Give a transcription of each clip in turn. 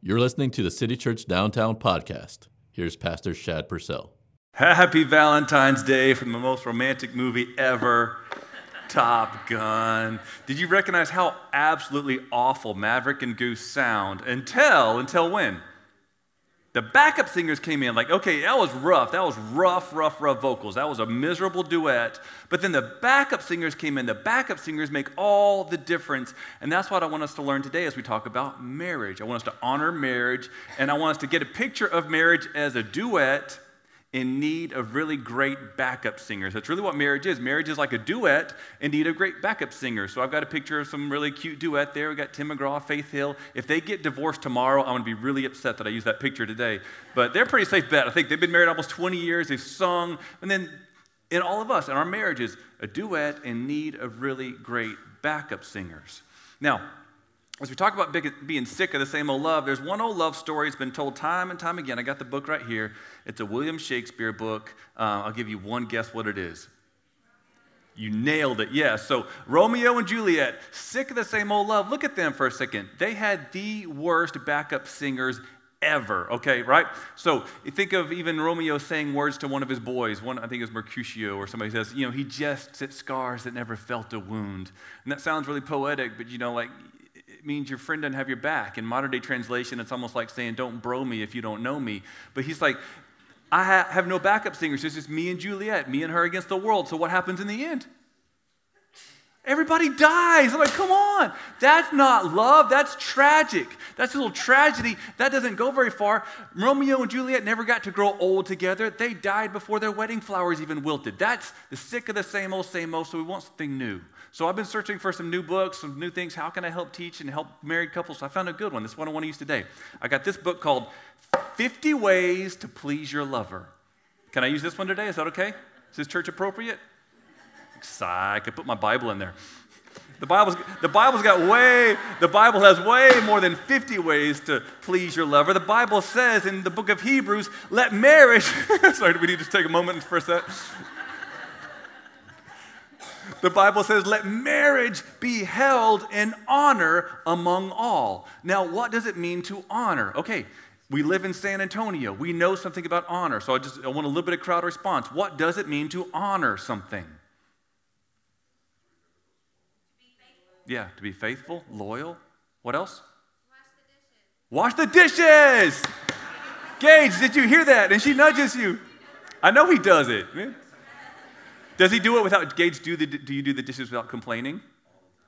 You're listening to the City Church Downtown podcast. Here's Pastor Shad Purcell. Happy Valentine's Day from the most romantic movie ever, Top Gun. Did you recognize how absolutely awful Maverick and Goose sound until, until when? The backup singers came in like, okay, that was rough. That was rough, rough, rough vocals. That was a miserable duet. But then the backup singers came in. The backup singers make all the difference. And that's what I want us to learn today as we talk about marriage. I want us to honor marriage, and I want us to get a picture of marriage as a duet in need of really great backup singers. That's really what marriage is. Marriage is like a duet in need of great backup singers. So I've got a picture of some really cute duet there. We got Tim McGraw, Faith Hill. If they get divorced tomorrow, I'm going to be really upset that I used that picture today. But they're a pretty safe bet. I think they've been married almost 20 years. They've sung. And then in all of us, in our marriages, a duet in need of really great backup singers. Now, as we talk about being sick of the same old love, there's one old love story. that's been told time and time again. I got the book right here. It's a William Shakespeare book. Uh, I'll give you one guess what it is. You nailed it, yes. So, Romeo and Juliet, sick of the same old love. Look at them for a second. They had the worst backup singers ever, okay, right? So, think of even Romeo saying words to one of his boys. One, I think it was Mercutio, or somebody says, you know, he jests at scars that never felt a wound. And that sounds really poetic, but you know, like, it means your friend doesn't have your back. In modern day translation, it's almost like saying, Don't bro me if you don't know me. But he's like, I ha- have no backup singers. It's just me and Juliet, me and her against the world. So what happens in the end? Everybody dies. I'm like, come on. That's not love. That's tragic. That's a little tragedy. That doesn't go very far. Romeo and Juliet never got to grow old together. They died before their wedding flowers even wilted. That's the sick of the same old, same old, so we want something new. So I've been searching for some new books, some new things. How can I help teach and help married couples? So I found a good one. This one I want to use today. I got this book called 50 Ways to Please Your Lover. Can I use this one today? Is that okay? Is this church appropriate? I could put my Bible in there. The Bible's, the Bible's got way, the Bible has way more than 50 ways to please your lover. The Bible says in the book of Hebrews, let marriage, sorry, we need to take a moment for a sec? The Bible says, let marriage be held in honor among all. Now, what does it mean to honor? Okay, we live in San Antonio. We know something about honor. So I just I want a little bit of crowd response. What does it mean to honor something? Yeah, to be faithful, loyal. What else? Wash the dishes. Wash the dishes. Gage, did you hear that? And she nudges you. I know he does it. Does he do it without, Gage, do, the, do you do the dishes without complaining?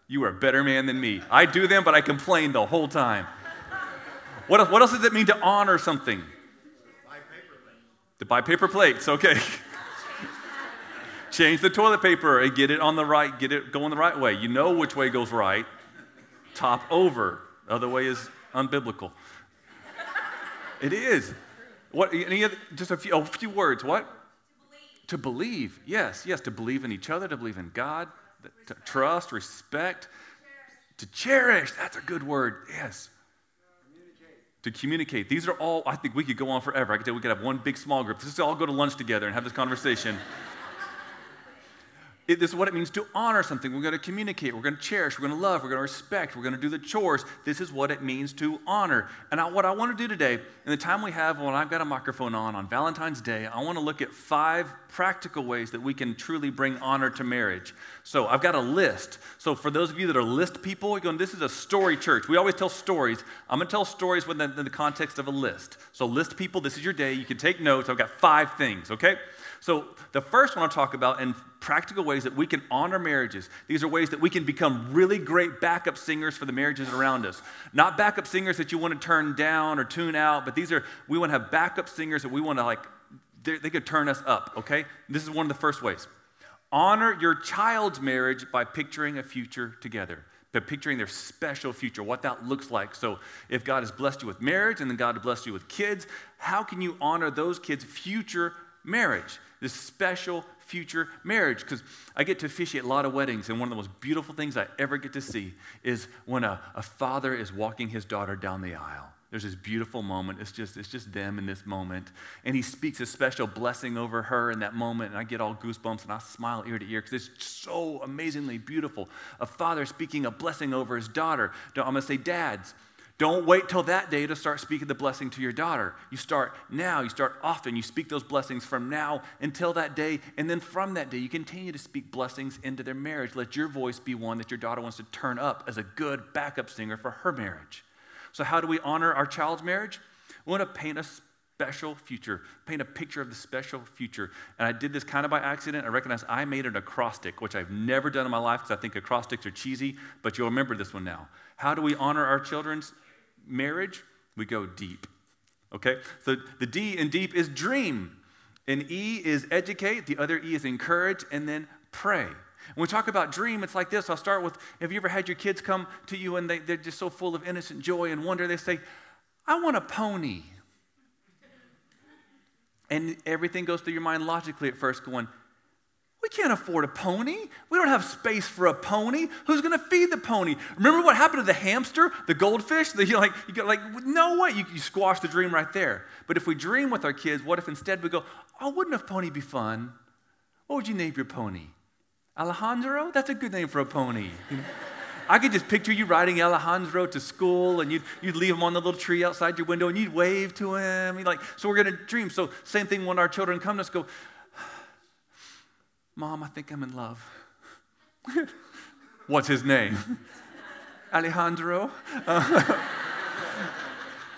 You are a better man than me. I do them, but I complain the whole time. What, what else does it mean to honor something? To buy paper plates, okay. Change the toilet paper and get it on the right, get it going the right way. You know which way goes right. Top over. The other way is unbiblical. It is. What? Any other, just a few, oh, a few words. What? To believe. Yes, yes. To believe in each other. To believe in God. To trust, respect. To cherish. That's a good word. Yes. Communicate. To communicate. These are all. I think we could go on forever. I could say we could have one big small group. Let's all go to lunch together and have this conversation. It, this is what it means to honor something. We're going to communicate. We're going to cherish. We're going to love. We're going to respect. We're going to do the chores. This is what it means to honor. And I, what I want to do today, in the time we have when I've got a microphone on on Valentine's Day, I want to look at five practical ways that we can truly bring honor to marriage. So I've got a list. So for those of you that are list people, you're going, this is a story church. We always tell stories. I'm going to tell stories within the, the context of a list. So list people, this is your day. You can take notes. I've got five things, okay? So, the first one I'll talk about in practical ways that we can honor marriages. These are ways that we can become really great backup singers for the marriages around us. Not backup singers that you want to turn down or tune out, but these are, we want to have backup singers that we want to like, they could turn us up, okay? This is one of the first ways. Honor your child's marriage by picturing a future together but picturing their special future, what that looks like. So, if God has blessed you with marriage and then God has blessed you with kids, how can you honor those kids' future marriage? This special future marriage. Because I get to officiate a lot of weddings, and one of the most beautiful things I ever get to see is when a, a father is walking his daughter down the aisle. There's this beautiful moment. It's just, it's just them in this moment. And he speaks a special blessing over her in that moment. And I get all goosebumps and I smile ear to ear because it's so amazingly beautiful. A father speaking a blessing over his daughter. I'm going to say, dads, Don't wait till that day to start speaking the blessing to your daughter. You start now, you start often, you speak those blessings from now until that day, and then from that day, you continue to speak blessings into their marriage. Let your voice be one that your daughter wants to turn up as a good backup singer for her marriage. So, how do we honor our child's marriage? We want to paint a special future, paint a picture of the special future. And I did this kind of by accident. I recognize I made an acrostic, which I've never done in my life because I think acrostics are cheesy, but you'll remember this one now. How do we honor our children's marriage? We go deep. Okay? So the D in deep is dream, and E is educate, the other E is encourage, and then pray. When we talk about dream, it's like this. I'll start with Have you ever had your kids come to you and they, they're just so full of innocent joy and wonder? They say, I want a pony. And everything goes through your mind logically at first, going, can't afford a pony. We don't have space for a pony. Who's going to feed the pony? Remember what happened to the hamster, the goldfish? The, you like, you go like, no way. You, you squash the dream right there. But if we dream with our kids, what if instead we go, oh, wouldn't a pony be fun? What would you name your pony? Alejandro? That's a good name for a pony. I could just picture you riding Alejandro to school and you'd, you'd leave him on the little tree outside your window and you'd wave to him. You'd like, so we're going to dream. So, same thing when our children come to us, go, Mom, I think I'm in love. What's his name? Alejandro. Uh,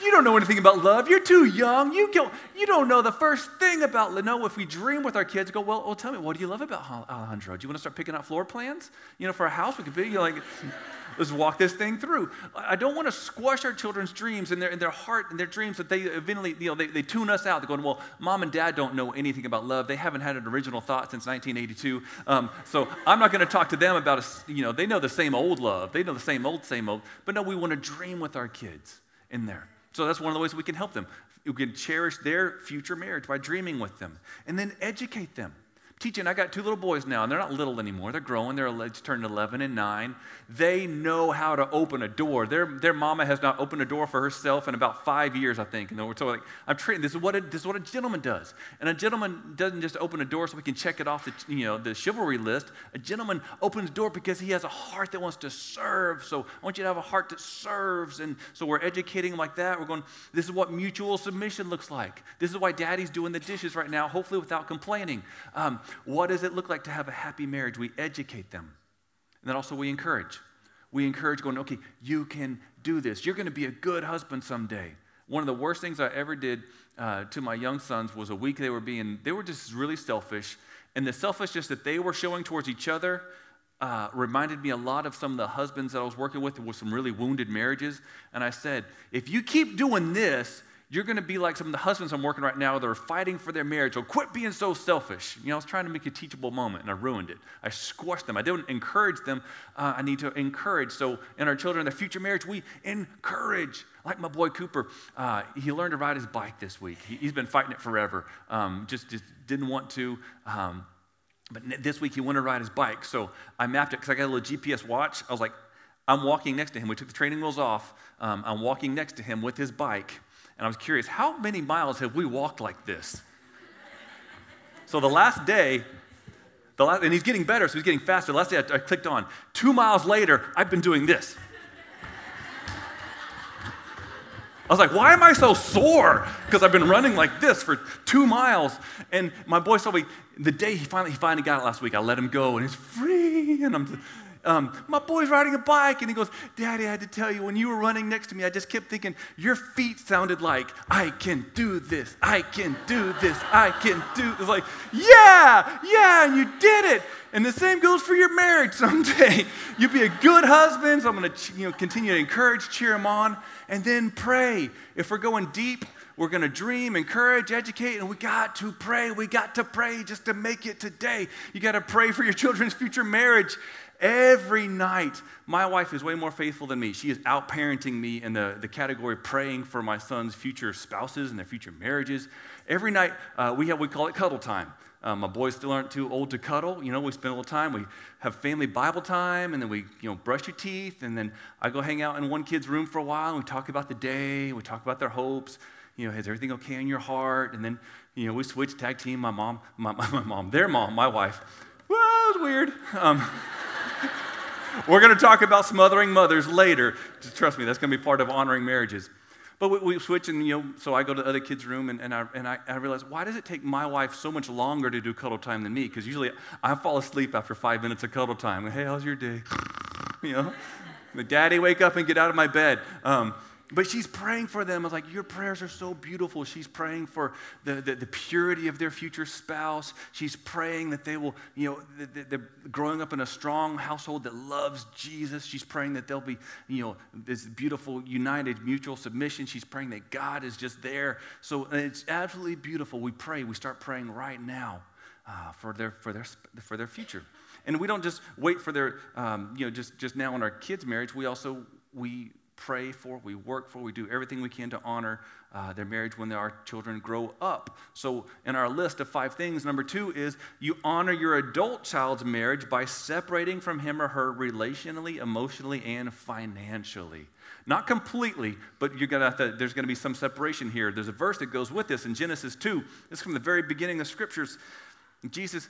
you don't know anything about love. You're too young. You don't, you don't know the first thing about love. No, if we dream with our kids, go, well, well, tell me, what do you love about Alejandro? Do you want to start picking out floor plans? You know, for a house, we could be like, let's walk this thing through. I don't want to squash our children's dreams and their, in their heart and their dreams that they eventually, you know, they, they tune us out. They're going, well, mom and dad don't know anything about love. They haven't had an original thought since 1982. Um, so I'm not going to talk to them about, a, you know, they know the same old love. They know the same old, same old. But no, we want to dream with our kids in there. So that's one of the ways we can help them. We can cherish their future marriage by dreaming with them and then educate them teaching. I got two little boys now, and they're not little anymore. They're growing. They're turned 11 and 9. They know how to open a door. Their, their mama has not opened a door for herself in about five years, I think. And then we're so like, I'm training. This is what a, this is what a gentleman does. And a gentleman doesn't just open a door so we can check it off the you know the chivalry list. A gentleman opens the door because he has a heart that wants to serve. So I want you to have a heart that serves. And so we're educating like that. We're going. This is what mutual submission looks like. This is why Daddy's doing the dishes right now, hopefully without complaining. Um, what does it look like to have a happy marriage? We educate them. And then also we encourage. We encourage going, okay, you can do this. You're going to be a good husband someday. One of the worst things I ever did uh, to my young sons was a week they were being, they were just really selfish. And the selfishness that they were showing towards each other uh, reminded me a lot of some of the husbands that I was working with with some really wounded marriages. And I said, if you keep doing this, you're going to be like some of the husbands I'm working right now that are fighting for their marriage. So quit being so selfish. You know, I was trying to make a teachable moment and I ruined it. I squashed them. I didn't encourage them. Uh, I need to encourage. So in our children, their future marriage, we encourage. Like my boy Cooper, uh, he learned to ride his bike this week. He, has been fighting it forever. Um, just, just didn't want to. Um, but this week he wanted to ride his bike. So I mapped it because I got a little GPS watch. I was like, I'm walking next to him. We took the training wheels off. Um, I'm walking next to him with his bike. And I was curious, how many miles have we walked like this? So the last day, the last, and he's getting better, so he's getting faster. The last day I, I clicked on. Two miles later, I've been doing this. I was like, why am I so sore? Because I've been running like this for two miles. And my boy told me the day he finally, he finally got it last week, I let him go and he's free. And I'm um, my boy's riding a bike, and he goes, Daddy, I had to tell you, when you were running next to me, I just kept thinking, your feet sounded like, I can do this, I can do this, I can do this. Like, yeah, yeah, and you did it. And the same goes for your marriage someday. You'll be a good husband, so I'm going to you know, continue to encourage, cheer him on, and then pray. If we're going deep, we're going to dream, encourage, educate, and we got to pray. We got to pray just to make it today. You got to pray for your children's future marriage. Every night, my wife is way more faithful than me. She is out parenting me in the, the category praying for my son's future spouses and their future marriages. Every night, uh, we have, we call it cuddle time. Um, my boys still aren't too old to cuddle. You know, we spend a little time. We have family Bible time, and then we, you know, brush your teeth, and then I go hang out in one kid's room for a while, and we talk about the day. We talk about their hopes. You know, is everything okay in your heart? And then, you know, we switch tag team. My mom, my, my, my mom, their mom, my wife. Well, it was weird. Um, We're going to talk about smothering mothers later. Just trust me, that's going to be part of honoring marriages. But we, we, switch, and you know, so I go to the other kids' room, and, and, I, and I, I realize, why does it take my wife so much longer to do cuddle time than me? Because usually I fall asleep after five minutes of cuddle time. Hey, how's your day? you know, The daddy, wake up and get out of my bed. Um, but she's praying for them. I was like, Your prayers are so beautiful. She's praying for the, the, the purity of their future spouse. She's praying that they will, you know, they're growing up in a strong household that loves Jesus. She's praying that they'll be, you know, this beautiful, united, mutual submission. She's praying that God is just there. So it's absolutely beautiful. We pray. We start praying right now uh, for, their, for, their, for their future. And we don't just wait for their, um, you know, just, just now in our kids' marriage. We also, we pray for, we work for, we do everything we can to honor uh, their marriage when our children grow up. So, in our list of five things, number two is you honor your adult child's marriage by separating from him or her relationally, emotionally, and financially. Not completely, but you're gonna to, there's going to be some separation here. There's a verse that goes with this in Genesis 2. This is from the very beginning of scriptures. Jesus,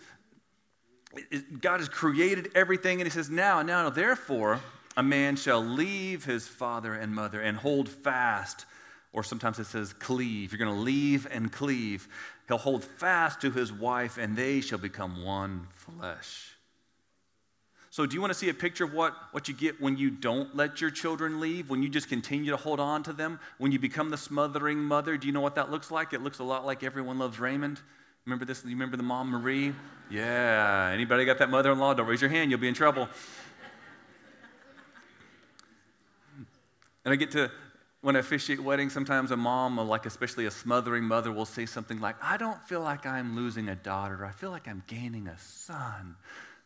God has created everything, and He says, Now, now, therefore, a man shall leave his father and mother and hold fast, or sometimes it says cleave. You're going to leave and cleave. He'll hold fast to his wife, and they shall become one flesh. So, do you want to see a picture of what, what you get when you don't let your children leave, when you just continue to hold on to them, when you become the smothering mother? Do you know what that looks like? It looks a lot like Everyone Loves Raymond. Remember this? You remember the mom, Marie? Yeah. Anybody got that mother in law? Don't raise your hand, you'll be in trouble. And I get to, when I officiate weddings, sometimes a mom, or like especially a smothering mother, will say something like, I don't feel like I'm losing a daughter. I feel like I'm gaining a son.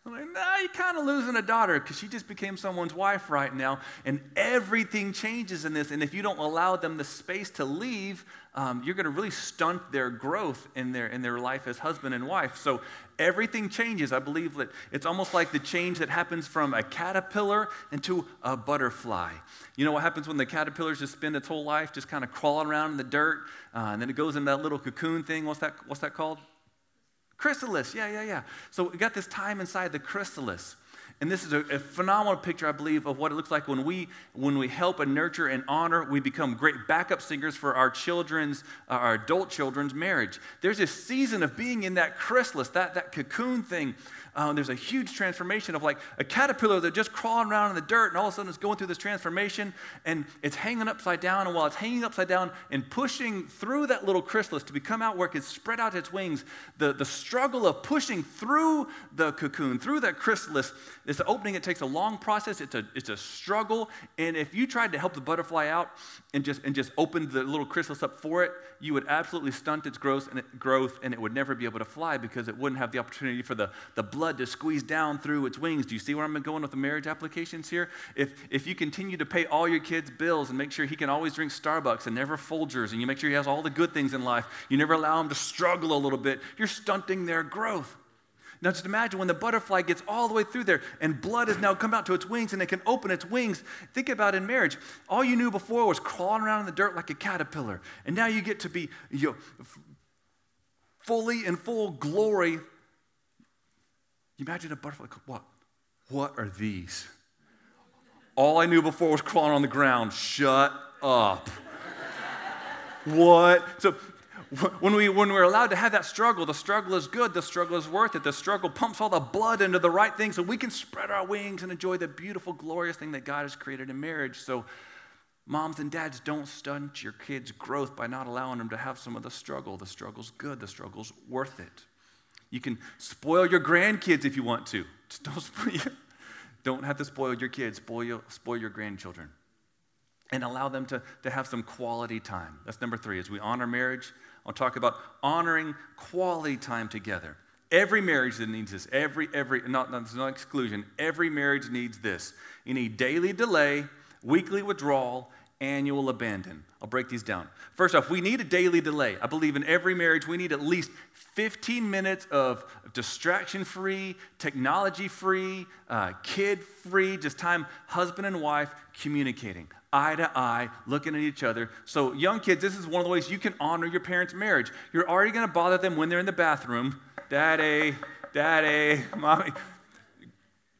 I'm like, no, you're kind of losing a daughter because she just became someone's wife right now. And everything changes in this. And if you don't allow them the space to leave, um, you're going to really stunt their growth in their, in their life as husband and wife. So everything changes. I believe that it's almost like the change that happens from a caterpillar into a butterfly. You know what happens when the caterpillars just spend its whole life just kind of crawling around in the dirt, uh, and then it goes in that little cocoon thing. What's that, what's that called? Chrysalis, yeah, yeah, yeah. So we got this time inside the chrysalis. And this is a, a, phenomenal picture, I believe, of what it looks like when we, when we help and nurture and honor, we become great backup singers for our children's, uh, our adult children's marriage. There's a season of being in that chrysalis, that, that cocoon thing, uh, there's a huge transformation of like a caterpillar that just crawling around in the dirt and all of a sudden it's going through this transformation and it's hanging upside down. And while it's hanging upside down and pushing through that little chrysalis to become out where it can spread out its wings, the, the struggle of pushing through the cocoon, through that chrysalis, is an opening. It takes a long process. It's a, it's a struggle. And if you tried to help the butterfly out and just, and just opened the little chrysalis up for it, you would absolutely stunt its growth and, it, growth and it would never be able to fly because it wouldn't have the opportunity for the, the blood blood to squeeze down through its wings. Do you see where I'm going with the marriage applications here? If, if you continue to pay all your kids' bills and make sure he can always drink Starbucks and never Folgers, and you make sure he has all the good things in life, you never allow him to struggle a little bit, you're stunting their growth. Now, just imagine when the butterfly gets all the way through there and blood has now come out to its wings and it can open its wings. Think about in marriage. All you knew before was crawling around in the dirt like a caterpillar. And now you get to be you know, fully in full glory you imagine a butterfly? What? What are these? All I knew before was crawling on the ground. Shut up. what? So when, we, when we're allowed to have that struggle, the struggle is good, the struggle is worth it. The struggle pumps all the blood into the right thing so we can spread our wings and enjoy the beautiful, glorious thing that God has created in marriage. So, moms and dads, don't stunt your kids' growth by not allowing them to have some of the struggle. The struggle's good, the struggle's worth it. You can spoil your grandkids if you want to. Just don't, spoil, don't have to spoil your kids, spoil, spoil your grandchildren. And allow them to, to have some quality time. That's number three. As we honor marriage, I'll talk about honoring quality time together. Every marriage that needs this, every, every, not, there's no exclusion, every marriage needs this. You need daily delay, weekly withdrawal, annual abandon. I'll break these down. First off, we need a daily delay. I believe in every marriage we need at least 15 minutes of distraction free, technology free, uh, kid free, just time husband and wife communicating eye to eye, looking at each other. So, young kids, this is one of the ways you can honor your parents' marriage. You're already going to bother them when they're in the bathroom. Daddy, daddy, mommy.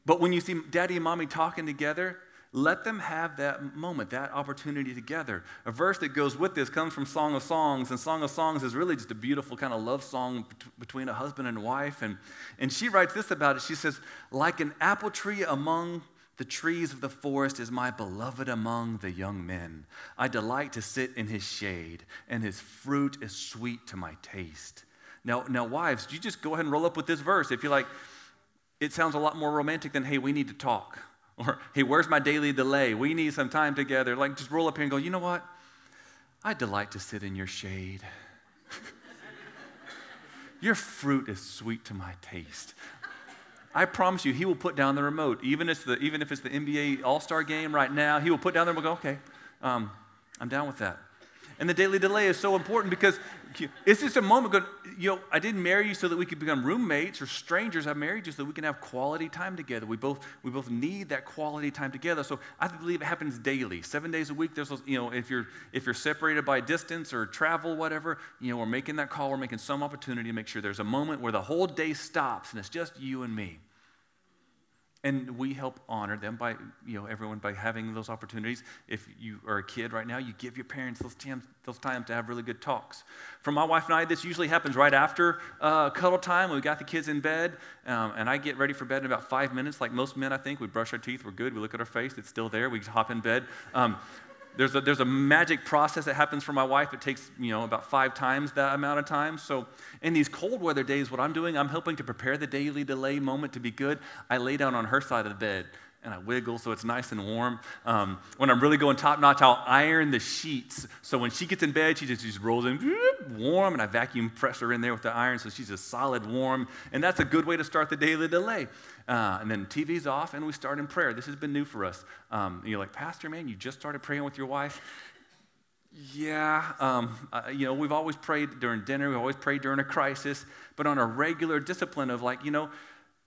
But when you see daddy and mommy talking together, let them have that moment, that opportunity together. A verse that goes with this comes from Song of Songs, and Song of Songs is really just a beautiful kind of love song between a husband and wife. And, and she writes this about it. She says, Like an apple tree among the trees of the forest is my beloved among the young men. I delight to sit in his shade, and his fruit is sweet to my taste. Now, now, wives, you just go ahead and roll up with this verse. If you're like, it sounds a lot more romantic than, hey, we need to talk. Or, hey, where's my daily delay? We need some time together. Like, just roll up here and go, you know what? I delight to sit in your shade. your fruit is sweet to my taste. I promise you, he will put down the remote. Even if, the, even if it's the NBA All Star game right now, he will put down the remote and go, okay, um, I'm down with that. And the daily delay is so important because it's just a moment going, you know, I didn't marry you so that we could become roommates or strangers. I married you so that we can have quality time together. We both, we both need that quality time together. So I believe it happens daily, seven days a week. There's, you know, if you're, if you're separated by distance or travel, whatever, you know, we're making that call. We're making some opportunity to make sure there's a moment where the whole day stops and it's just you and me. And we help honor them by, you know, everyone by having those opportunities. If you are a kid right now, you give your parents those times, those times to have really good talks. For my wife and I, this usually happens right after uh, cuddle time. When We got the kids in bed, um, and I get ready for bed in about five minutes. Like most men, I think we brush our teeth, we're good. We look at our face, it's still there. We hop in bed. Um, there's a, there's a magic process that happens for my wife. It takes, you know, about five times that amount of time. So in these cold weather days, what I'm doing, I'm helping to prepare the daily delay moment to be good. I lay down on her side of the bed and I wiggle so it's nice and warm. Um, when I'm really going top notch, I'll iron the sheets. So when she gets in bed, she just, just rolls in warm, and I vacuum press her in there with the iron so she's just solid warm. And that's a good way to start the daily delay. Uh, and then TV's off, and we start in prayer. This has been new for us. Um, you're like, Pastor, man, you just started praying with your wife? Yeah, um, uh, you know, we've always prayed during dinner, we've always prayed during a crisis, but on a regular discipline of like, you know,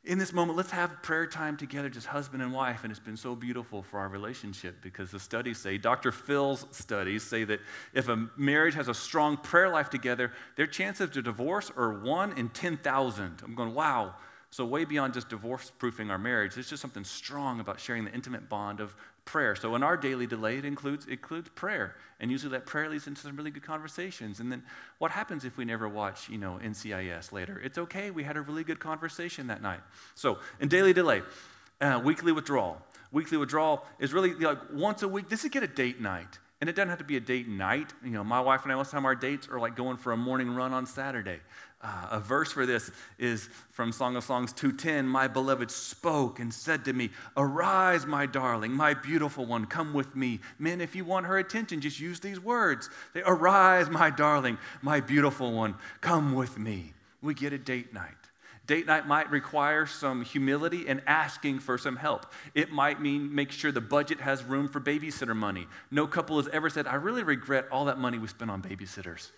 in this moment, let's have prayer time together, just husband and wife. And it's been so beautiful for our relationship because the studies say, Dr. Phil's studies say that if a marriage has a strong prayer life together, their chances of divorce are one in 10,000. I'm going, wow. So, way beyond just divorce proofing our marriage, there's just something strong about sharing the intimate bond of prayer. So in our daily delay, it includes, it includes prayer. And usually that prayer leads into some really good conversations. And then what happens if we never watch, you know, NCIS later? It's okay. We had a really good conversation that night. So in daily delay, uh, weekly withdrawal. Weekly withdrawal is really like once a week. This is get a date night. And it doesn't have to be a date night. You know, my wife and I, most time, our dates are like going for a morning run on Saturday. Uh, a verse for this is from Song of Songs 2:10. My beloved spoke and said to me, "Arise, my darling, my beautiful one, come with me." Men, if you want her attention, just use these words. Say, "Arise, my darling, my beautiful one, come with me." We get a date night. Date night might require some humility and asking for some help. It might mean make sure the budget has room for babysitter money. No couple has ever said, I really regret all that money we spent on babysitters.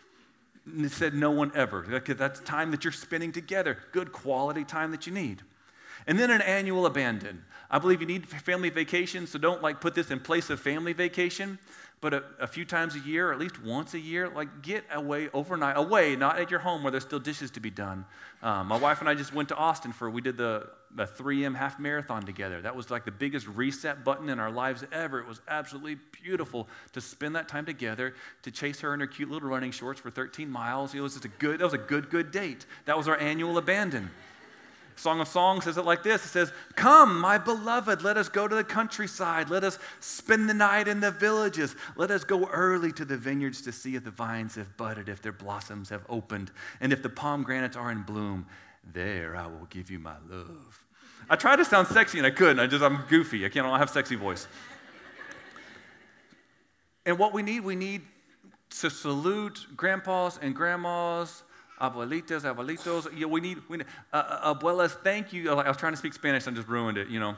And said no one ever. That's time that you're spending together, good quality time that you need. And then an annual abandon. I believe you need family vacation, so don't like put this in place of family vacation, but a, a, few times a year, or at least once a year, like get away overnight, away, not at your home where there's still dishes to be done. Um, my wife and I just went to Austin for, we did the, the 3M half marathon together. That was like the biggest reset button in our lives ever. It was absolutely beautiful to spend that time together, to chase her in her cute little running shorts for 13 miles. It was just a good, that was a good, good date. That was our annual abandon. Song of Songs says it like this It says, Come, my beloved, let us go to the countryside. Let us spend the night in the villages. Let us go early to the vineyards to see if the vines have budded, if their blossoms have opened, and if the pomegranates are in bloom. There I will give you my love. I tried to sound sexy and I couldn't. I just, I'm goofy. I can't I have sexy voice. and what we need, we need to salute grandpas and grandmas abuelitas, abuelitos. Yeah, we need, we need uh, uh, abuelas, thank you. I was trying to speak Spanish, I just ruined it, you know.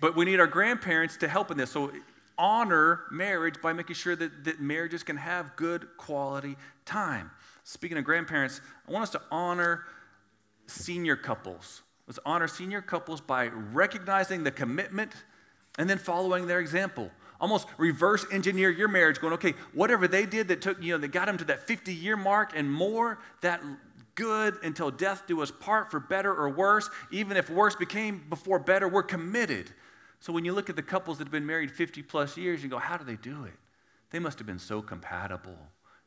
but we need our grandparents to help in this. So honor marriage by making sure that, that marriages can have good quality time. Speaking of grandparents, I want us to honor senior couples. Let's honor senior couples by recognizing the commitment and then following their example almost reverse engineer your marriage, going, okay, whatever they did that took, you know, that got them to that 50 year mark and more, that good until death do us part for better or worse. Even if worse became before better, we're committed. So when you look at the couples that have been married 50 plus years, you go, how do they do it? They must have been so compatible.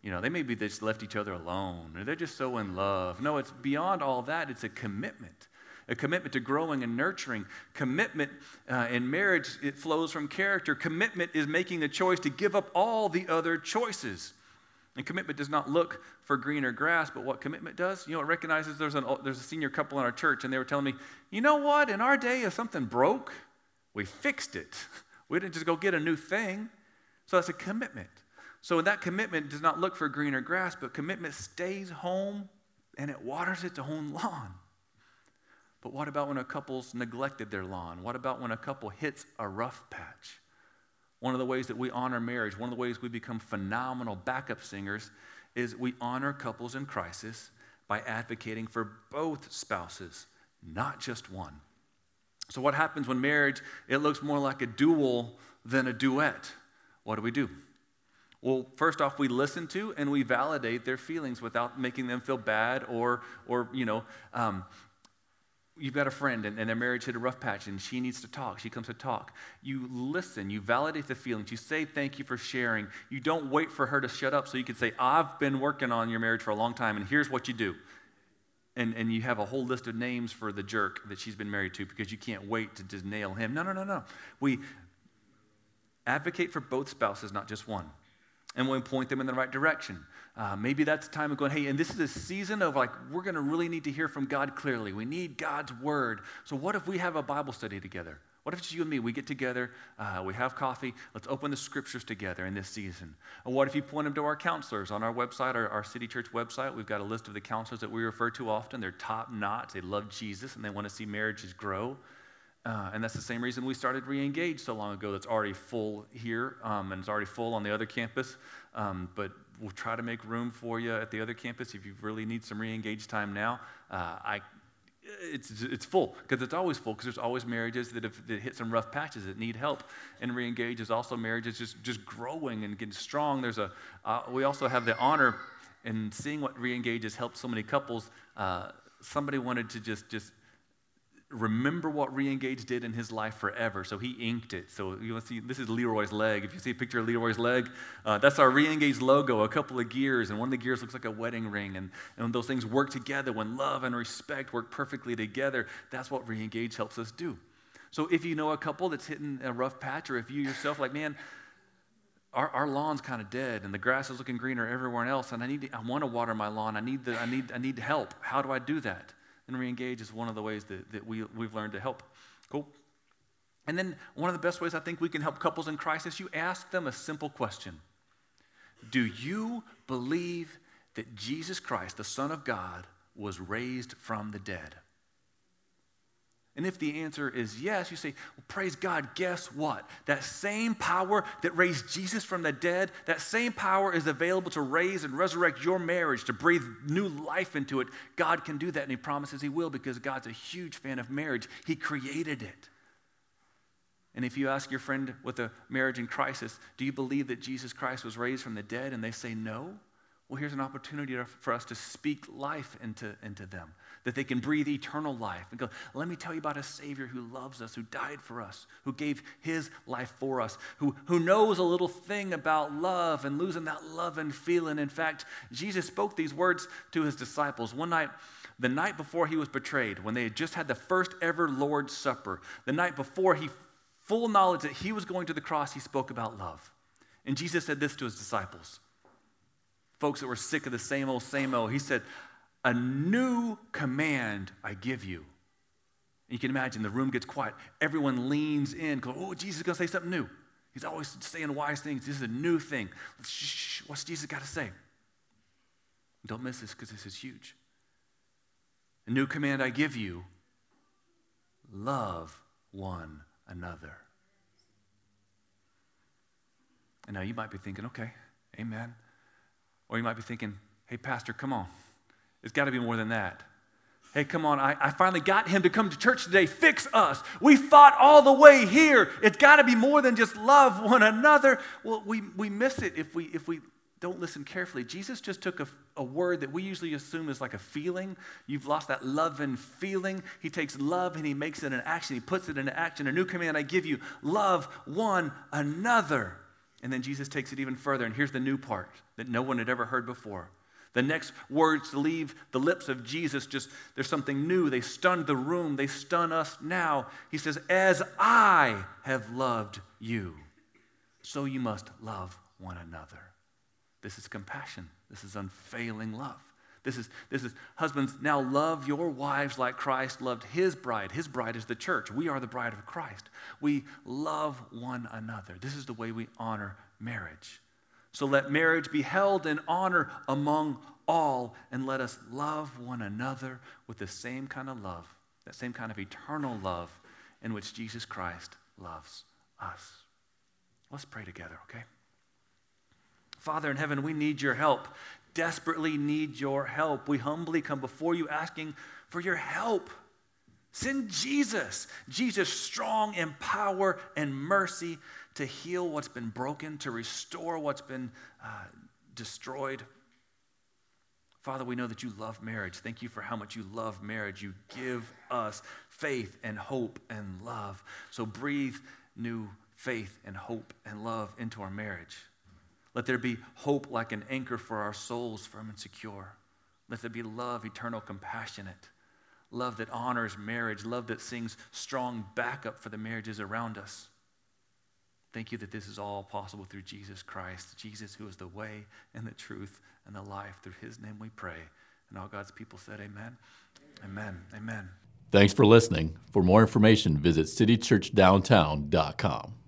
You know, they maybe they just left each other alone, or they're just so in love. No, it's beyond all that. It's a commitment, a commitment to growing and nurturing. Commitment uh, in marriage, it flows from character. Commitment is making the choice to give up all the other choices. And commitment does not look for greener grass, but what commitment does, you know, it recognizes there's, an, there's a senior couple in our church, and they were telling me, you know what, in our day, if something broke, we fixed it. We didn't just go get a new thing. So that's a commitment. So that commitment does not look for greener grass, but commitment stays home and it waters its own lawn. But what about when a couple's neglected their lawn? What about when a couple hits a rough patch? One of the ways that we honor marriage, one of the ways we become phenomenal backup singers, is we honor couples in crisis by advocating for both spouses, not just one. So, what happens when marriage it looks more like a duel than a duet? What do we do? Well, first off, we listen to and we validate their feelings without making them feel bad or, or you know, um, you've got a friend and, and their marriage hit a rough patch and she needs to talk. She comes to talk. You listen, you validate the feelings, you say thank you for sharing. You don't wait for her to shut up so you can say, I've been working on your marriage for a long time and here's what you do. And, and you have a whole list of names for the jerk that she's been married to because you can't wait to just nail him. No, no, no, no. We advocate for both spouses, not just one. And we point them in the right direction. Uh, maybe that's a time of going, hey, and this is a season of like, we're going to really need to hear from God clearly. We need God's word. So, what if we have a Bible study together? What if it's you and me? We get together, uh, we have coffee, let's open the scriptures together in this season. And what if you point them to our counselors on our website, our, our City Church website? We've got a list of the counselors that we refer to often. They're top notch, they love Jesus, and they want to see marriages grow. Uh, and that's the same reason we started Reengage so long ago. That's already full here, um, and it's already full on the other campus. Um, but we'll try to make room for you at the other campus if you really need some re-engage time now. Uh, I, it's, it's full because it's always full because there's always marriages that have that hit some rough patches that need help. And re-engage is also marriages just, just growing and getting strong. There's a, uh, we also have the honor in seeing what re-engage has helped so many couples. Uh, somebody wanted to just, just remember what Reengage did in his life forever. So he inked it. So you want to see, this is Leroy's leg. If you see a picture of Leroy's leg, uh, that's our Reengage logo, a couple of gears, and one of the gears looks like a wedding ring. And, and when those things work together, when love and respect work perfectly together, that's what Reengage helps us do. So if you know a couple that's hitting a rough patch, or if you yourself, like, man, our, our lawn's kind of dead and the grass is looking greener everywhere else, and I, need to, I want to water my lawn. I need, the, I, need, I need help. How do I do that? And re-engage is one of the ways that, that we, we've learned to help. Cool. And then one of the best ways I think we can help couples in crisis, you ask them a simple question. Do you believe that Jesus Christ, the Son of God, was raised from the dead? And if the answer is yes, you say, well, praise God, guess what? That same power that raised Jesus from the dead, that same power is available to raise and resurrect your marriage, to breathe new life into it. God can do that, and He promises He will because God's a huge fan of marriage. He created it. And if you ask your friend with a marriage in crisis, do you believe that Jesus Christ was raised from the dead? And they say no, well, here's an opportunity for us to speak life into, into them that they can breathe eternal life and go, let me tell you about a Savior who loves us, who died for us, who gave his life for us, who, who knows a little thing about love and losing that love and feeling. In fact, Jesus spoke these words to his disciples one night. The night before he was betrayed, when they had just had the first ever Lord's Supper, the night before he, full knowledge that he was going to the cross, he spoke about love. And Jesus said this to his disciples folks that were sick of the same old, same old. He said, a new command I give you. And you can imagine the room gets quiet. Everyone leans in, goes, Oh, Jesus is going to say something new. He's always saying wise things. This is a new thing. Shh, what's Jesus got to say? Don't miss this because this is huge. A new command I give you love one another. And now you might be thinking, okay, amen. Or you might be thinking, hey, Pastor, come on. It's got to be more than that. Hey, come on, I, I finally got him to come to church today. Fix us. We fought all the way here. It's got to be more than just love one another. Well, we, we miss it if we, if we don't listen carefully. Jesus just took a, a word that we usually assume is like a feeling. You've lost that love and feeling. He takes love and he makes it an action. He puts it into action. A new command I give you love one another. And then Jesus takes it even further. And here's the new part that no one had ever heard before. The next words to leave the lips of Jesus, just there's something new. They stunned the room, they stun us now. He says, As I have loved you, so you must love one another. This is compassion. This is unfailing love. This is, this is husbands, now love your wives like Christ loved his bride. His bride is the church. We are the bride of Christ. We love one another. This is the way we honor marriage. So let marriage be held in honor among all, and let us love one another with the same kind of love, that same kind of eternal love in which Jesus Christ loves us. Let's pray together, okay? Father in heaven, we need your help, desperately need your help. We humbly come before you asking for your help. Send Jesus, Jesus strong in power and mercy to heal what's been broken, to restore what's been uh, destroyed. Father, we know that you love marriage. Thank you for how much you love marriage. You give us faith and hope and love. So breathe new faith and hope and love into our marriage. Let there be hope like an anchor for our souls, firm and secure. Let there be love, eternal, compassionate. Love that honors marriage, love that sings strong backup for the marriages around us. Thank you that this is all possible through Jesus Christ, Jesus who is the way and the truth and the life. Through his name we pray. And all God's people said, Amen. Amen. Amen. Thanks for listening. For more information, visit citychurchdowntown.com.